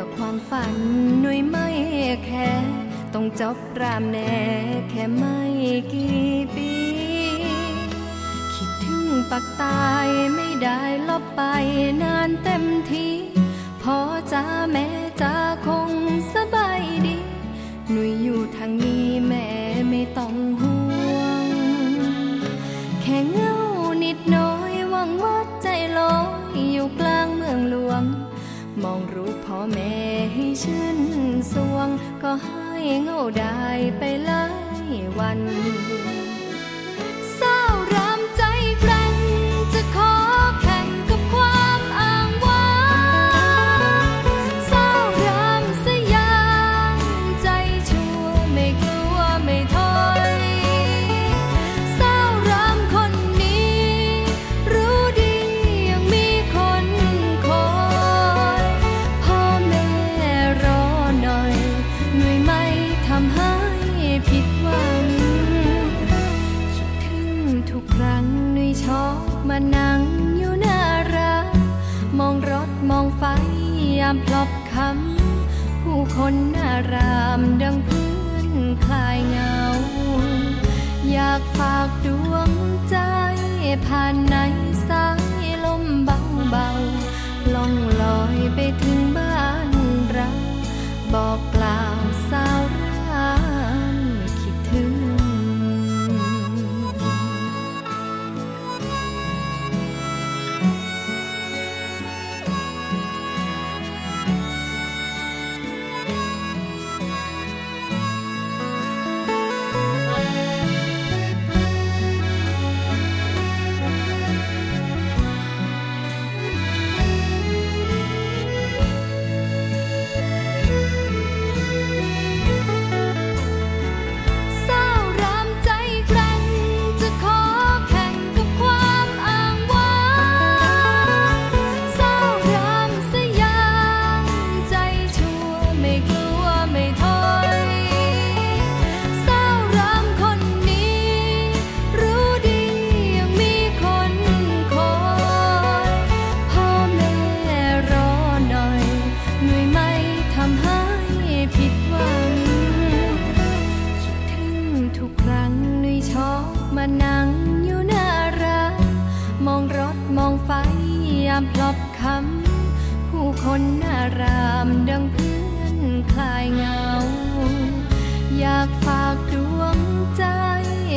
อความฝันหนุ่ยไม่แค่ ต้องจบรามแน่แค่ไม่กี่ปี คิดถึงปักตายไม่ได้ลบไปนานเต็มทีพอจ้าแม่จ้าคงสบายดี หนุ่ยอยู่ทางนี้แม่ไม่ต้องห่ว แม่ให้ชื่นสวง ก็ให้เงาได้ไปหลายวัน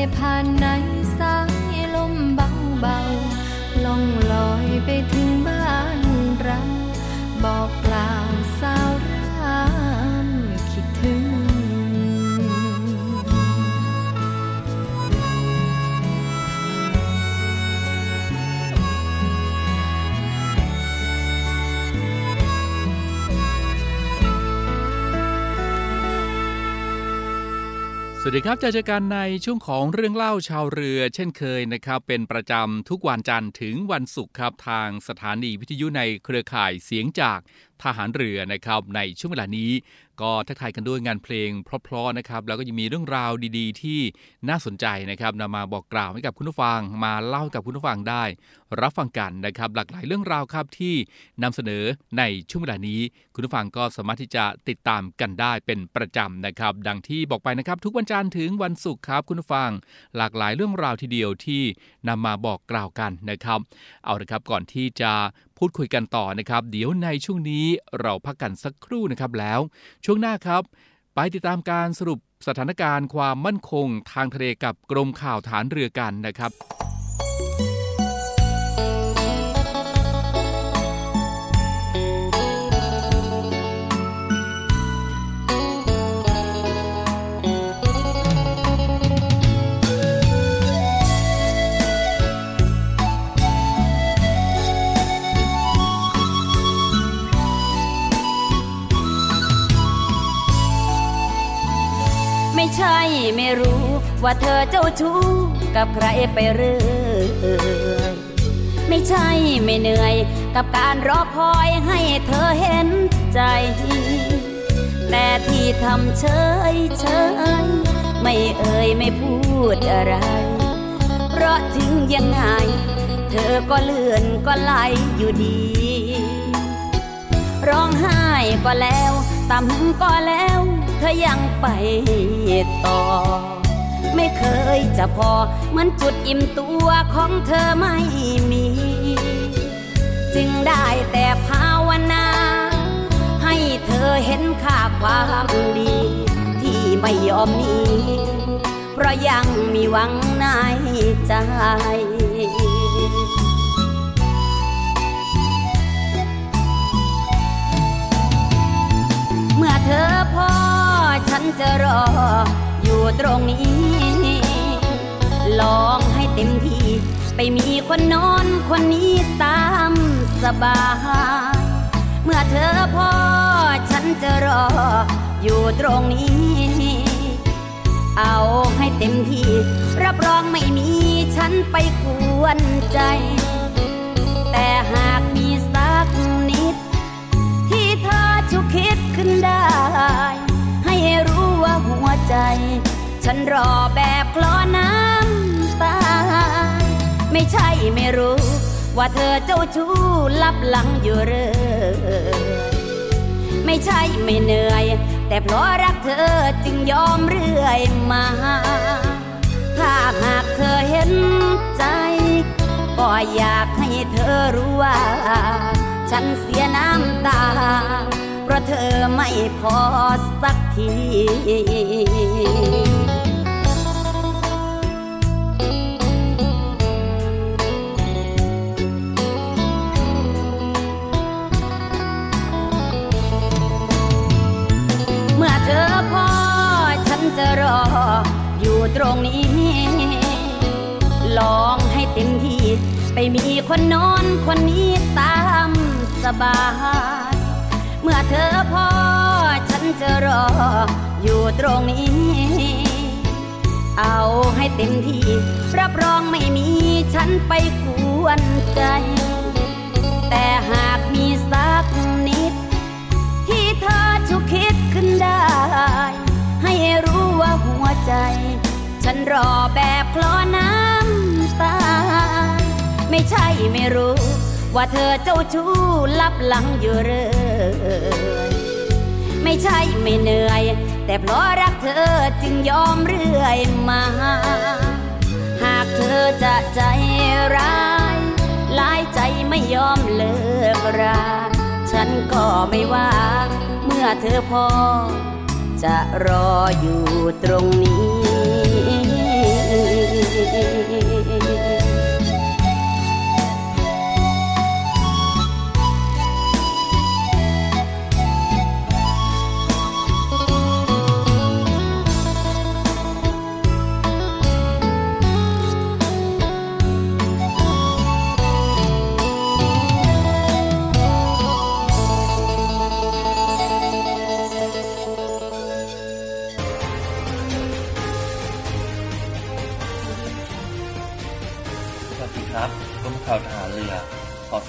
ส วัสดีครับจะเจอกันในช่วงของเรื่องเล่าชาวเรือ เช่นเคยนะครับ เป็นประจำทุกวันจันทร์ถึงวันศุกร์ครับทางสถานีวิทยุในเครือข่ายเสียงจาก ทหารเรือนะครับในช่วงเวลานี้ ก็ทักทายกันด้วยงานเพลงเพราะๆนะครับแล้วก็ยังมีเรื่องราวดีๆ ที่น่าสนใจนะครับนำมาบอกกล่าวให้กับคุณผู้ฟัง มาเล่ากับคุณผู้ฟังได้ รับฟังกันนะครับ หลากหลายเรื่องราวครับที่นำเสนอในช่วงเวลานี้ คุณผู้ฟังก็สามารถที่จะติดตามกันได้เป็นประจำนะครับ ดังที่บอกไปนะครับ ทุกวันจันทร์ถึงวันศุกร์ครับคุณผู้ฟัง หลากหลายเรื่องราวทีเดียวที่นำมาบอกกล่าวกันนะครับ เอาละครับก่อนที่จะ พูดคุยกันต่อนะครับ เดี๋ยวในช่วงนี้เราพักกันสักครู่นะครับแล้ว ช่วงหน้าครับ ไปติดตามการสรุปสถานการณ์ความมั่นคงทางทะเลกับกรมข่าวฐานเรือกันนะครับ ไม่รู้ว่าเธอเจ้าชู้กับใครไปเรื่อยไม่ใช่ไม่เหนื่อย กับการรอคอยให้เธอเห็นใจ แต่ที่ทำเฉยเฉยไม่เอ่ยไม่พูดอะไร เพราะถึงยังไง เธอก็เลื่อนก็ไหลอยู่ดี ร้องไห้ก็แล้วตำก็แล้ว ธอยังไปต่อ ไม่เคยจะพอ เหมือนจุดอิ่มตัวของเธอไม่มี จึงได้แต่ภาวนา ให้เธอเห็นค่าความดี ที่ไม่ยอมมี เพราะยังมีหวังในใจเมื่อเธอพอ นจะรออยู่ตรงนี้ ลองให้เต็มที่ ไปมีคนนอนคนนี้ตามสบาย เมื่อเธอพอฉันจะรออยู่ตรงนี้ เอาให้เต็มที่ รับรองไม่มีฉันไปกวนใจ แต่หากมีสักนิด ที่เธอชุกคิดขึ้นได้ ใจ ฉันรอแบบคลอน้ำตา ไม่ใช่ไม่รู้ ว่าเธอเจ้าชู้ลับหลังอยู่เรื่อยไม่ใช่ไม่เหนื่อย แต่เพราะรักเธอจึงยอมเรื่อยมา ถ้าหากเธอเห็นใจ ก็อยากให้เธอรู้ว่า ฉันเสียน้ำตา ราะเธอไม่พอสักทีเมื่อเธอพอฉันจะรออยู่ตรงนี้ ลองให้เต็มที่ ไปมีคนนอนคนนี้ตามสบาย เมื่อเธอพอฉันจะรออยู่ตรงนี้ เอาให้เต็มที่ รับรองไม่มีฉันไปกวนใจ แต่หากมีสักนิด ที่เธอชุกคิดขึ้นได้ ให้รู้ว่าหัวใจ ฉันรอแบบคลอน้ำตา ไม่ใช่ไม่รู้ ว่าเธอเจ้าชู้ลับหลังอยู่เรื่อ ยไม่ใช่ไม่เหนื่อย แต่เพราะรักเธอจึงยอมเรื่อยมา หากเธอจะใจร้ายลายใจไม่ยอมเลิกราฉันก็ไม่ว่า เมื่อเธอพอ จะรออยู่ตรงนี้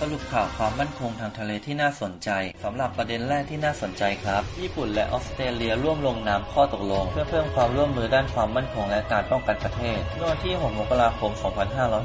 สรุปข่าวความมั่นคงทางทะเลที่น่าสนใจสำหรับประเด็นแรกที่น่าสนใจครับ ญี่ปุ่นและออสเตรเลียร่วมลงนามข้อตกลง เพื่อเพิ่มความร่วมมือด้านความมั่นคงและการป้องกันประเทศเมื่อวันที่ 6 มกราคม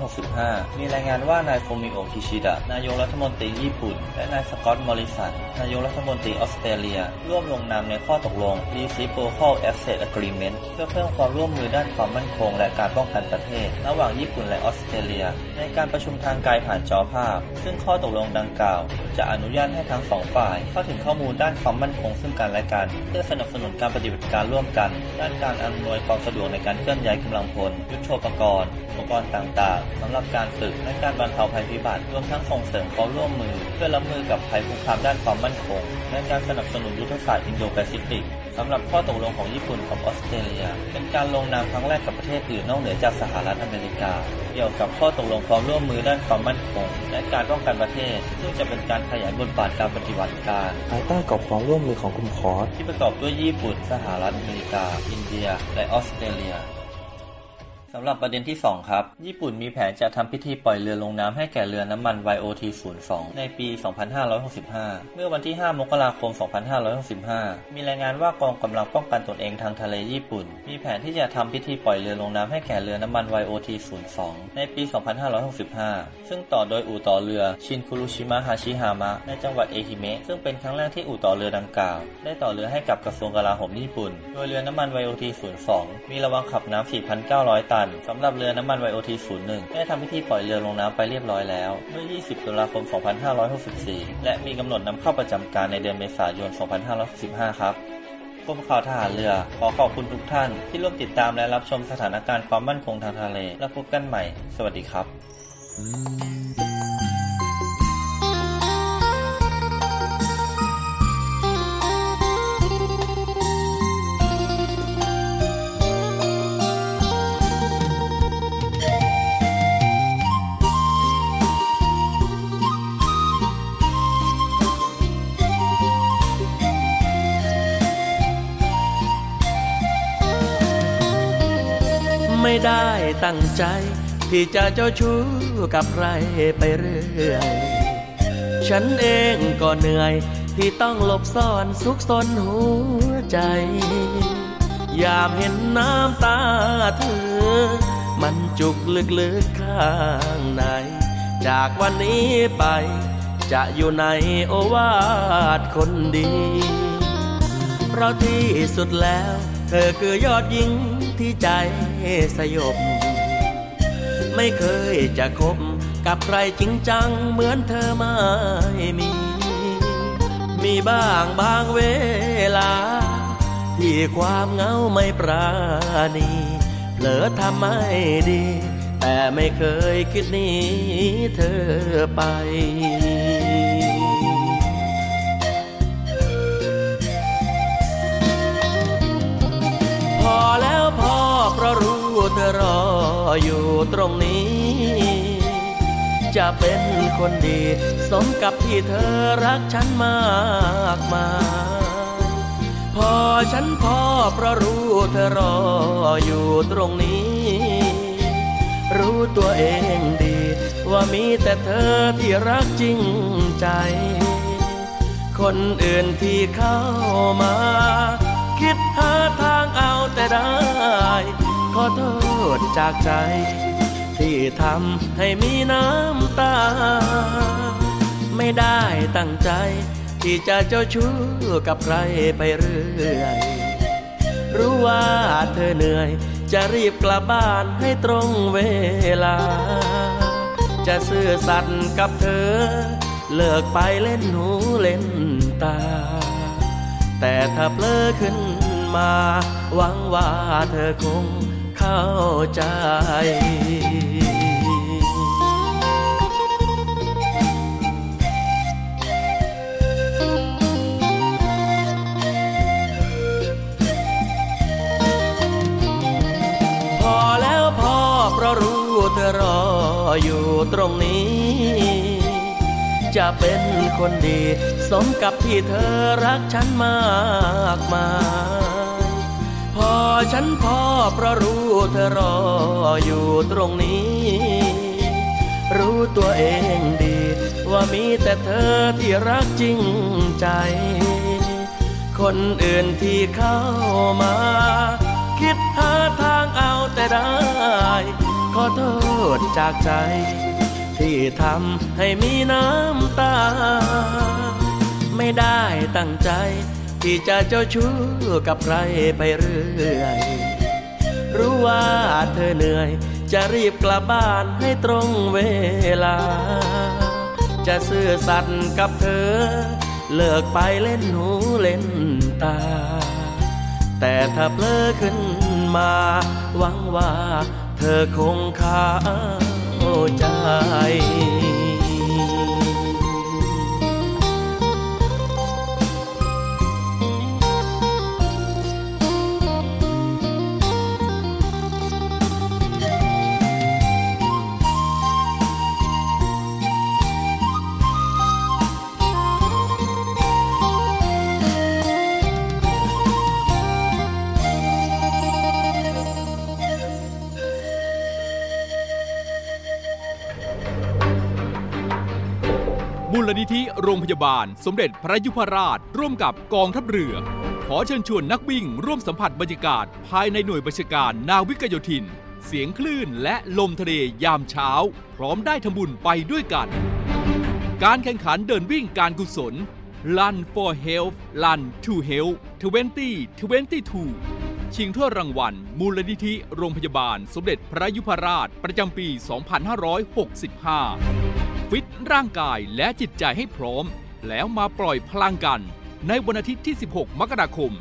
2565 มีรายงานว่านายฟูมิโอะ คิชิดะนายกรัฐมนตรีญี่ปุ่น และนายสกอตต์มอร์ริสันนายกรัฐมนตรีออสเตรเลีย ร่วมลงนามในข้อตกลง Reciprocal Access Agreement เพื่อเพิ่มความร่วมมือด้านความมั่นคง และการป้องกันประเทศ ระหว่างญี่ปุ่นและออสเตรเลีย ในการประชุมทางไกลผ่านจอภาพ ซึ่งข้อตกลงดังกล่าว จะอนุญาตให้ทั้งสองฝ่าย เข้าถึงข้อมูลด้านความมั่นคงซึ่งกันและกัน เพื่อสนับสนุนการปฏิบัติการร่วมกัน ด้านการอำนวยความสะดวกในการเคลื่อนย้ายกำลังพล ยุทโธปกรณ์อุปกรณ์ต่างๆสำหรับการฝึกและการบรรเทาภัยพิบัติรวมทั้งส่งเสริมความร่วมมือ เพื่อรับมือกับภัยคุกคามด้านความมั่นคง และการสนับสนุนยุทธศาสตร์อินโดแปซิฟิก สำหรับข้อตกลงของญี่ปุ่นกับออสเตรเลีย เป็นการลงนามครั้งแรกกับประเทศอื่นนอกเหนือจากสหรัฐอเมริกา เกี่ยวกับข้อตกลงความร่วมมือด้านความมั่นคง และการป้องกันประเทศ ซึ่งจะเป็นการขยายบทบาทการปฏิบัติการ ภายใต้กรอบความร่วมมือของกลุ่มคอร์สที่ประกอบด้วยญี่ปุ่น สหรัฐอเมริกา อินเดีย และออสเตรเลียสำหรับประเด็นที่ 2 ครับ ญี่ปุ่นมีแผนจะทำพิธีปล่อยเรือลงน้ำให้แก่เรือน้ำมัน YOT-02 ในปี 2565 เมื่อวันที่ 5 มกราคม 2565 มีรายงานว่ากองกำลังป้องกันตนเองทางทะเลญี่ปุ่น มีแผนที่จะทำพิธีปล่อยเรือลงน้ำให้แก่เรือน้ำมัน YOT-02 ในปี 2565 ซึ่งต่อโดยอู่ต่อเรือชินคุรุชิมะฮาชิฮามะในจังหวัดเอฮิเมะซึ่งเป็นครั้งแรกที่อู่ต่อเรือดังกล่าว ได้ต่อเรือให้กับกระทรวงกลาโหมญี่ปุ่น โดยเรือน้ำมัน YOT-02 มีระวังขับน้ำ4,900 ตันสำหรับเรือน้ำมัน YOT-01 ได้ทำพิธีปล่อยเรือลงน้ำไปเรียบร้อยแล้ว เมื่อ 20 ตุลาคม 2564 และมีกำหนดนำเข้าประจำการในเดือนเมษายน 2565 ครับกรมข่าวทหารเรือ ขอขอบคุณทุกท่านที่ร่วมติดตามและรับชมสถานการณ์ความมั่นคงทางทะเล และพบกันใหม่ สวัสดีครับ ไม่ได้ตั้งใจ ที่จะเจ้าชู้กับใครไปเรื่อย ฉันเองก็เหนื่อย ที่ต้องหลบซ่อนซุกซนหัวใจ ยามเห็นน้ำตาเธอ มันจุกลึกๆข้างใน จากวันนี้ไป จะอยู่ในโอวาทคนดี เพราะที่สุดแล้ว เธอคือยอดหญิง ที่ใจสยบ ไม่เคยจะคบกับใครจริงจังเหมือนเธอไม่มี มีบ้างบางเวลา ที่ความเหงาไม่ปราณีเผลอทำไม่ดี แต่ไม่เคยคิดหนีเธอไปพอแล้ว เธอรออยู่ตรงนี้ จะเป็นคนดี สมกับที่เธอรักฉันมากมายพอฉันพอเพราะรู้เธอรออยู่ตรงนี้ รู้ตัวเองดี ว่ามีแต่เธอที่รักจริงใจ คนอื่นที่เข้ามา คิดหาทางเอาแต่ได้ ขอโทษจากใจ ที่ทำให้มีน้ำตา ไม่ได้ตั้งใจ ที่จะเจ้าชู้กับใครไปเรื่อย รู้ว่าเธอเหนื่อย จะรีบกลับบ้านให้ตรงเวลา จะซื่อสัตย์กับเธอ เลิกไปเล่นหูเล่นตา แต่ถ้าเพลอขึ้นมา หวังว่าเธอคง เข้าใจพอแล้วพอเพราะรู้เธอรออยู่ตรงนี้ จะเป็นคนดี สมกับที่เธอรักฉันมากมาย ฉันพอเพราะรู้เธอรออยู่ตรงนี้ รู้ตัวเองดี ว่ามีแต่เธอที่รักจริงใจ คนอื่นที่เข้ามา คิดหาทางเอาแต่ได้ ขอโทษจากใจ ที่ทำให้มีน้ำตา ไม่ได้ตั้งใจ ที่จะเจ้าชู้กับใครไปเรื่อย รู้ว่าเธอเหนื่อย จะรีบกลับบ้านให้ตรงเวลา จะซื่อสัตย์กับเธอ เลิกไปเล่นหูเล่นตา แต่ถ้าเพลอขึ้นมา หวังว่าเธอคงข้าใจ มูลนิธิโรงพยาบาล สมเด็จพระยุพราช ร่วมกับกองทัพเรือ ขอเชิญชวนนักวิ่ง ร่วมสัมผัสบรรยากาศ ภายในหน่วยบัญชาการนาวิกโยธิน เสียงคลื่นและลมทะเลยามเช้า พร้อมได้ทำบุญไปด้วยกัน การแข่งขันเดินวิ่งการกุศล Run for Health Run to Health 2022ชิงถ้วยรางวัล มูลนิธิโรงพยาบาล สมเด็จพระยุพราช ประจำปี 2565 ฟิตร่างกายและจิตใจให้พร้อม แล้วมาปล่อยพลังกัน ในวันอาทิตย์ที่ 16 มกราคม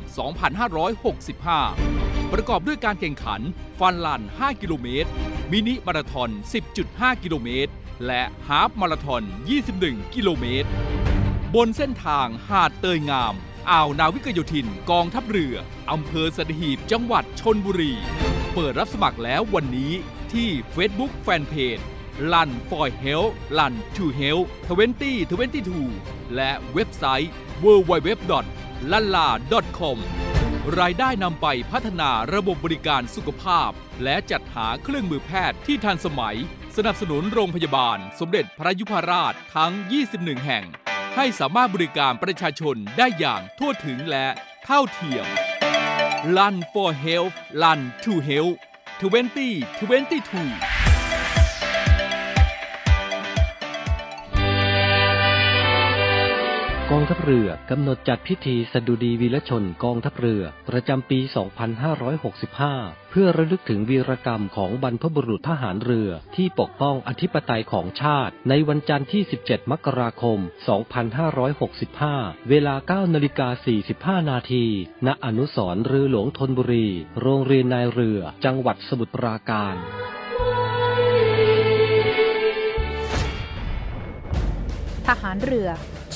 2565 ประกอบด้วยการแข่งขัน ฟันลัน 5 กิโลเมตร มินิมาราทอน 10.5 กิโลเมตร และฮาฟมาราทอน 21 กิโลเมตร บนเส้นทางหาดเตยงาม อ่าวนาวิกโยธิน กองทัพเรือ อำเภอสัตหีบ จังหวัดชนบุรี เปิดรับสมัครแล้ววันนี้ที่ Facebook Fanpage Run for Health Run to Health 2022และเว็บไซต์ www.lala.com รายได้นำไปพัฒนาระบบบริการสุขภาพ และจัดหาเครื่องมือแพทย์ที่ทันสมัย สนับสนุนโรงพยาบาล สมเด็จพระยุพราชทั้ง 21 แห่ง ให้สามารถบริการประชาชนได้อย่างทั่วถึงและเท่าเทียม Run for Health Run to Health 2022 กองทัพเรือกำหนดจัดพิธีสดุดีวีรชนกองทัพเรือ ประจำปี 2565 เพื่อระลึกถึงวีรกรรมของบรรพบุรุษทหารเรือที่ปกป้องอธิปไตยของชาติ ในวันจันทร์ที่ 17 มกราคม 2565 เวลา 9 นาฬิกา 45 นาที ณ อนุสรเรือหลวงธนบุรี โรงเรียนนายเรือ จังหวัดสมุทรปราการทหารเรือ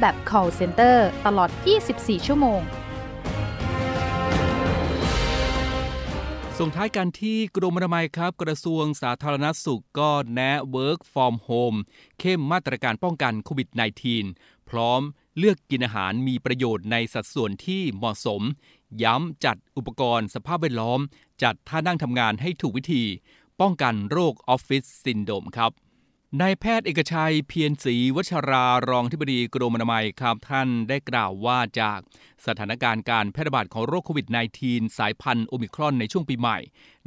แบบ call center ตลอด 24 ชั่วโมง ส่งท้ายกันที่กรมอนามัยครับ กระทรวงสาธารณสุขก็แนะ Work from Home เข้มมาตรการป้องกันโควิด -19 พร้อมเลือกกินอาหารมีประโยชน์ในสัดส่วนที่เหมาะสม ย้ำจัดอุปกรณ์สภาพแวดล้อม จัดท่านั่งทำงานให้ถูกวิธี ป้องกันโรคออฟฟิศซินโดมครับ นายแพทย์เอกชัยเพียรศรีวัชรารองที่บดีกรมอนามัยครับท่านได้กล่าวว่าจากสถานการณ์การแพร่ระบาดของโรคโควิด -19 สายพันธุ์โอมิครอนในช่วงปีใหม่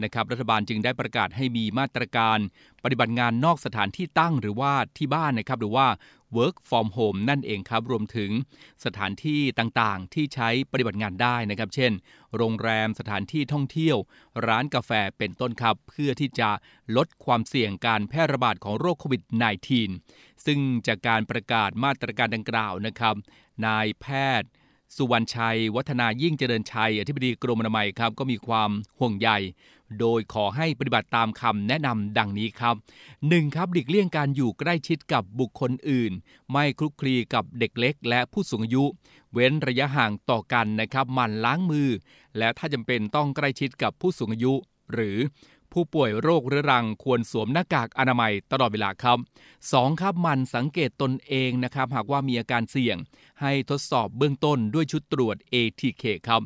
นะครับรัฐบาลจึงได้ประกาศให้มีมาตรการ ปฏิบัติงานนอกสถานที่ตั้งหรือว่าที่บ้านนะครับหรือว่า work from home นั่นเองครับ รวมถึงสถานที่ต่างๆ ที่ใช้ปฏิบัติงานได้นะครับ เช่น โรงแรมสถานที่ท่องเที่ยว ร้านกาแฟเป็นต้นครับ เพื่อที่จะลดความเสี่ยงการแพร่ระบาดของโรคโควิด -19 ซึ่งจากการประกาศมาตรการดังกล่าวนะครับ นายแพทย์ สุวรรณชัย วัฒนายิ่งเจริญชัย อธิบดีกรมอนามัยครับก็มีความห่วงใย โดยขอให้ปฏิบัติตามคำแนะนำดังนี้ครับ 1. ครับหลีกเลี่ยงการอยู่ใกล้ชิดกับบุคคลอื่น ไม่คลุกคลีกับเด็กเล็ก และผู้สูงอายุ เว้นระยะห่างต่อกันนะครับมันล้างมือ และถ้าจำเป็นต้องใกล้ชิดกับผู้สูงอายุ หรือ ผู้ป่วยโรคเรื้อรังควรสวมหน้ากากอนามัยตลอดเวลาครับ 2. ครับหมั่นสังเกตตนเองนะครับ หากว่ามีอาการเสี่ยง ให้ทดสอบเบื้องต้นด้วยชุดตรวจ ATK ครับ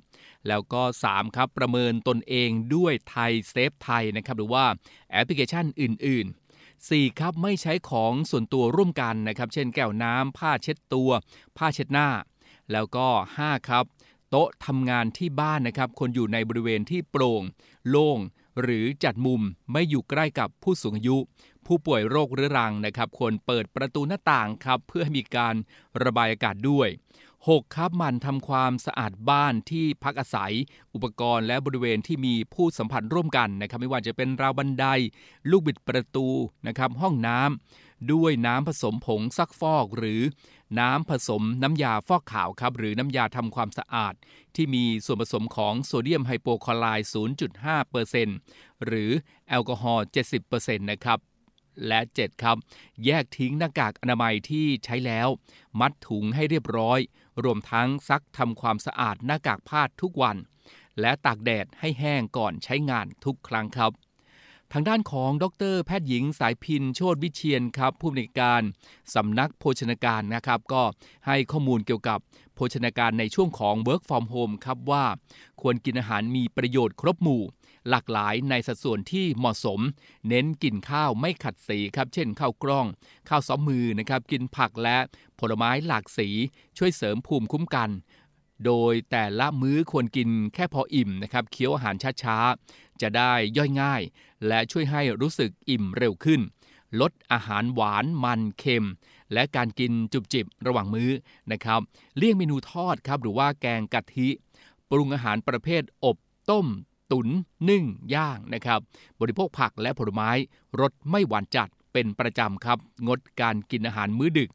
แล้วก็ 3 ครับประเมินตนเองด้วยไทยเซฟไทยนะครับหรือว่าแอปพลิเคชันอื่น ๆ 4. ครับไม่ใช้ของส่วนตัวร่วมกันนะครับ เช่นแก้วน้ำผ้าเช็ดตัว ผ้าเช็ดหน้า แล้วก็ 5 ครับ โต๊ะทำงานที่บ้านนะครับควรอยู่ในบริเวณที่โปร่ง โล่งหรือจัดมุมไม่อยู่ใกล้กับผู้สูงอายุ ผู้ป่วยโรคเรื้อรังนะครับควรเปิดประตูหน้าต่างครับเพื่อให้มีการระบายอากาศด้วย 6. ครับมันทำความสะอาดบ้านที่พักอาศัย อุปกรณ์และบริเวณที่มีผู้สัมผัสร่วมกันนะครับไม่ว่าจะเป็นราวบันได ลูกบิดประตูนะครับห้องน้ำ ด้วยน้ำผสมผงซักฟอกหรือน้ำผสมน้ำยาฟอกขาวครับ หรือน้ำยาทำความสะอาด ที่มีส่วนผสมของโซเดียมไฮโปคลอไรด์ 0.5%หรือแอลกอฮอล์ 70%นะครับ และ 7 ครับ แยกทิ้งหน้ากากอนามัยที่ใช้แล้ว มัดถุงให้เรียบร้อย รวมทั้งซักทำความสะอาดหน้ากากผ้าทุกวัน และตากแดดให้แห้งก่อนใช้งานทุกครั้งครับ ทางด้านของดรแพทย์หญิงสายพินโชตวิเชียนครับผู้อำนวยการสำนักโภชนาการนะครับ ก็ให้ข้อมูลเกี่ยวกับโภชนาการในช่วงของ Work from Home ครับว่า ควรกินอาหารมีประโยชน์ครบหมู่ หลากหลายในสัดส่วนที่เหมาะสม เน้นกินข้าวไม่ขัดสีครับ เช่นข้าวกล้อง ข้าวซ้อมมือนะครับกินผักและผลไม้หลากสี ช่วยเสริมภูมิคุ้มกันโดยแต่ละมื้อควรกินแค่พออิ่มนะครับเคี้ยวอาหารช้าๆ จะได้ย่อยง่าย และช่วยให้รู้สึกอิ่มเร็วขึ้น ลดอาหารหวานมันเค็ม และการกินจุบจิบระหว่างมื้อนะครับ เลี่ยงเมนูทอดครับหรือว่าแกงกะทิ ปรุงอาหารประเภทอบต้ม ตุนนึ่ง ย่างนะครับ บริโภคผักและผลไม้รสไม่หวานจัดเป็นประจำครับ งดการกินอาหารมื้อดึก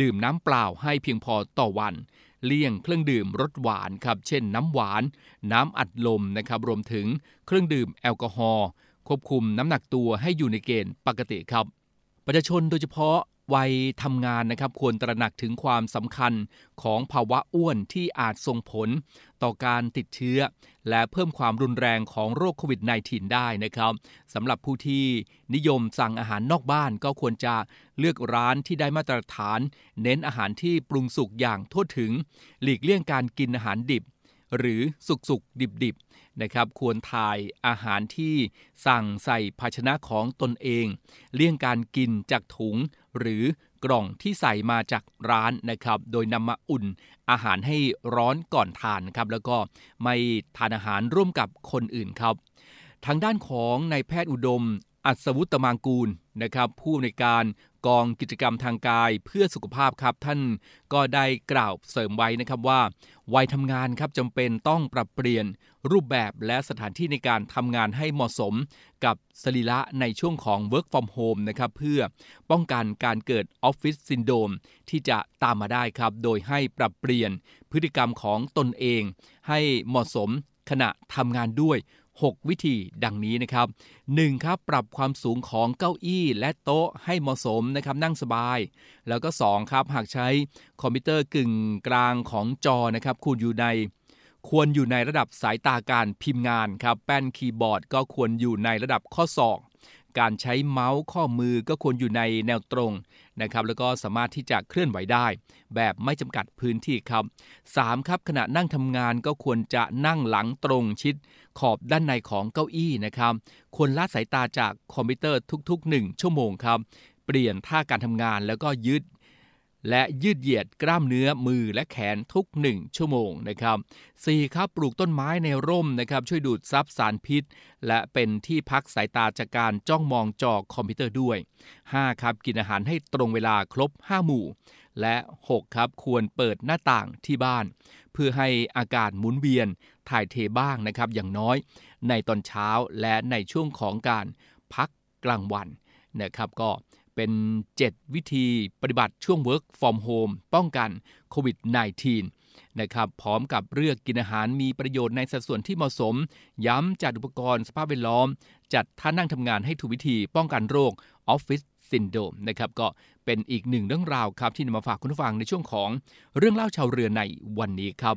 ดื่มน้ำเปล่าให้เพียงพอต่อวัน เลี่ยงเครื่องดื่มรสหวานครับ เช่นน้ำหวาน น้ำอัดลมนะครับ รวมถึงเครื่องดื่มแอลกอฮอล์ควบคุมน้ำหนักตัวให้อยู่ในเกณฑ์ปกติครับ ประชาชนโดยเฉพาะ วัยทำงานนะครับควรตระหนักถึงความสำคัญของภาวะอ้วนที่อาจส่งผลต่อการติดเชื้อ และเพิ่มความรุนแรงของโรคโควิด -19 ได้นะครับสำหรับผู้ที่นิยมสั่งอาหารนอกบ้านก็ควรจะเลือกร้านที่ได้มาตรฐาน เน้นอาหารที่ปรุงสุกอย่างทั่วถึง หลีกเลี่ยงการกินอาหารดิบ หรือสุกสุกดิบดิบนะครับควรถ่ายอาหารที่สั่งใส่ภาชนะของตนเอง เลี่ยงการกินจากถุง หรือกล่องที่ใส่มาจากร้านนะครับ โดยนำมาอุ่นอาหารให้ร้อนก่อนทานครับ แล้วก็ไม่ทานอาหารร่วมกับคนอื่นครับ ทางด้านของนายแพทย์อุดม อัศวุตมางกูลนะครับผู้ในการกองกิจกรรมทางกายเพื่อสุขภาพครับ ท่านก็ได้กล่าวเสริมไว้นะครับว่า วัยทำงานครับจำเป็นต้องปรับเปลี่ยนรูปแบบและสถานที่ในการทำงานให้เหมาะสมกับสรีระในช่วงของ work from home นะครับเพื่อป้องกันการเกิดออฟฟิศซินโดมที่จะตามมาได้ครับ โดยให้ปรับเปลี่ยนพฤติกรรมของตนเอง ให้เหมาะสมขณะทำงานด้วย 6 วิธีดังนี้นะครับ 1. ครับปรับความสูงของเก้าอี้และโต๊ะให้เหมาะสมนะครับนั่งสบาย แล้วก็ 2. ครับ หากใช้คอมพิวเตอร์กึ่งกลางของจอนะครับคุณอยู่ในควรอยู่ในระดับสายตาการพิมพ์งานครับแป้นคีย์บอร์ดก็ควรอยู่ในระดับข้อศอก การใช้เมาส์ข้อมือก็ควรอยู่ในแนวตรงนะครับแล้วก็สามารถที่จะเคลื่อนไหวได้ แบบไม่จำกัดพื้นที่ครับ 3. ครับขณะนั่งทำงานก็ควรจะนั่งหลังตรงชิด ขอบด้านในของเก้าอี้นะครับควรละสายตาจากคอมพิวเตอร์ทุกๆ 1 ชั่วโมงครับเปลี่ยนท่าการทำงานแล้วก็ยืด และยืดเหยียดกล้ามเนื้อมือและแขนทุก 1 ชั่วโมงนะครับ 4. ครับปลูกต้นไม้ในร่มนะครับช่วยดูดซับสารพิษ และเป็นที่พักสายตาจากการจ้องมองจอคอมพิวเตอร์ด้วย 5. ครับกินอาหารให้ตรงเวลาครบ 5 หมู่ และ 6. ครับควรเปิดหน้าต่างที่บ้าน เพื่อให้อากาศหมุนเวียนถ่ายเทบ้างนะครับอย่างน้อย ในตอนเช้าและในช่วงของการพักกลางวันนะครับก็ เป็น 7 วิธีปฏิบัติช่วง work from home ป้องกันโควิด -19 นะครับพร้อมกับเลือกกินอาหารมีประโยชน์ในสัดส่วนที่เหมาะสม ย้ำจัดอุปกรณ์สภาพแวดล้อม จัดท่านั่งทำงานให้ถูกวิธีป้องกันโรค office syndrome นะครับก็เป็นอีกหนึ่งเรื่องราวครับที่นำมาฝากคุณผู้ฟังในช่วงของเรื่องเล่าชาวเรือในวันนี้ครับ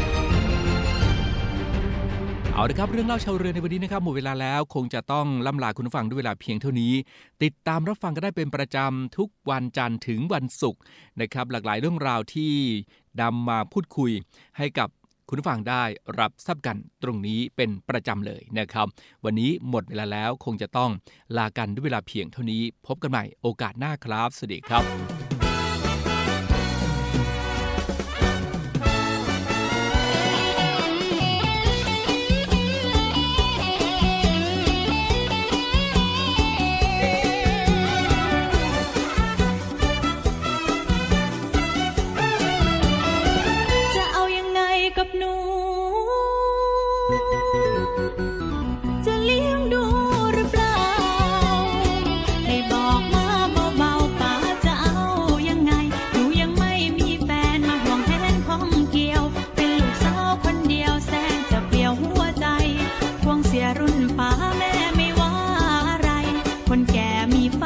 เอาละครับเรื่องเล่าชาวเรือในวันนี้นะครับหมดเวลาแล้วคงจะต้องล่ำลาคุณผู้ฟังด้วยเวลาเพียงเท่านี้ ติดตามรับฟังก็ได้เป็นประจำทุกวันจันทร์ถึงวันศุกร์นะครับ หลากหลายเรื่องราวที่นำมาพูดคุยให้กับคุณผู้ฟังได้รับทราบกันตรงนี้เป็นประจำเลยนะครับ วันนี้หมดเวลาแล้วคงจะต้องลากันด้วยเวลาเพียงเท่านี้ พบกันใหม่โอกาสหน้าครับสวัสดีครับ คนแก่มีไฟ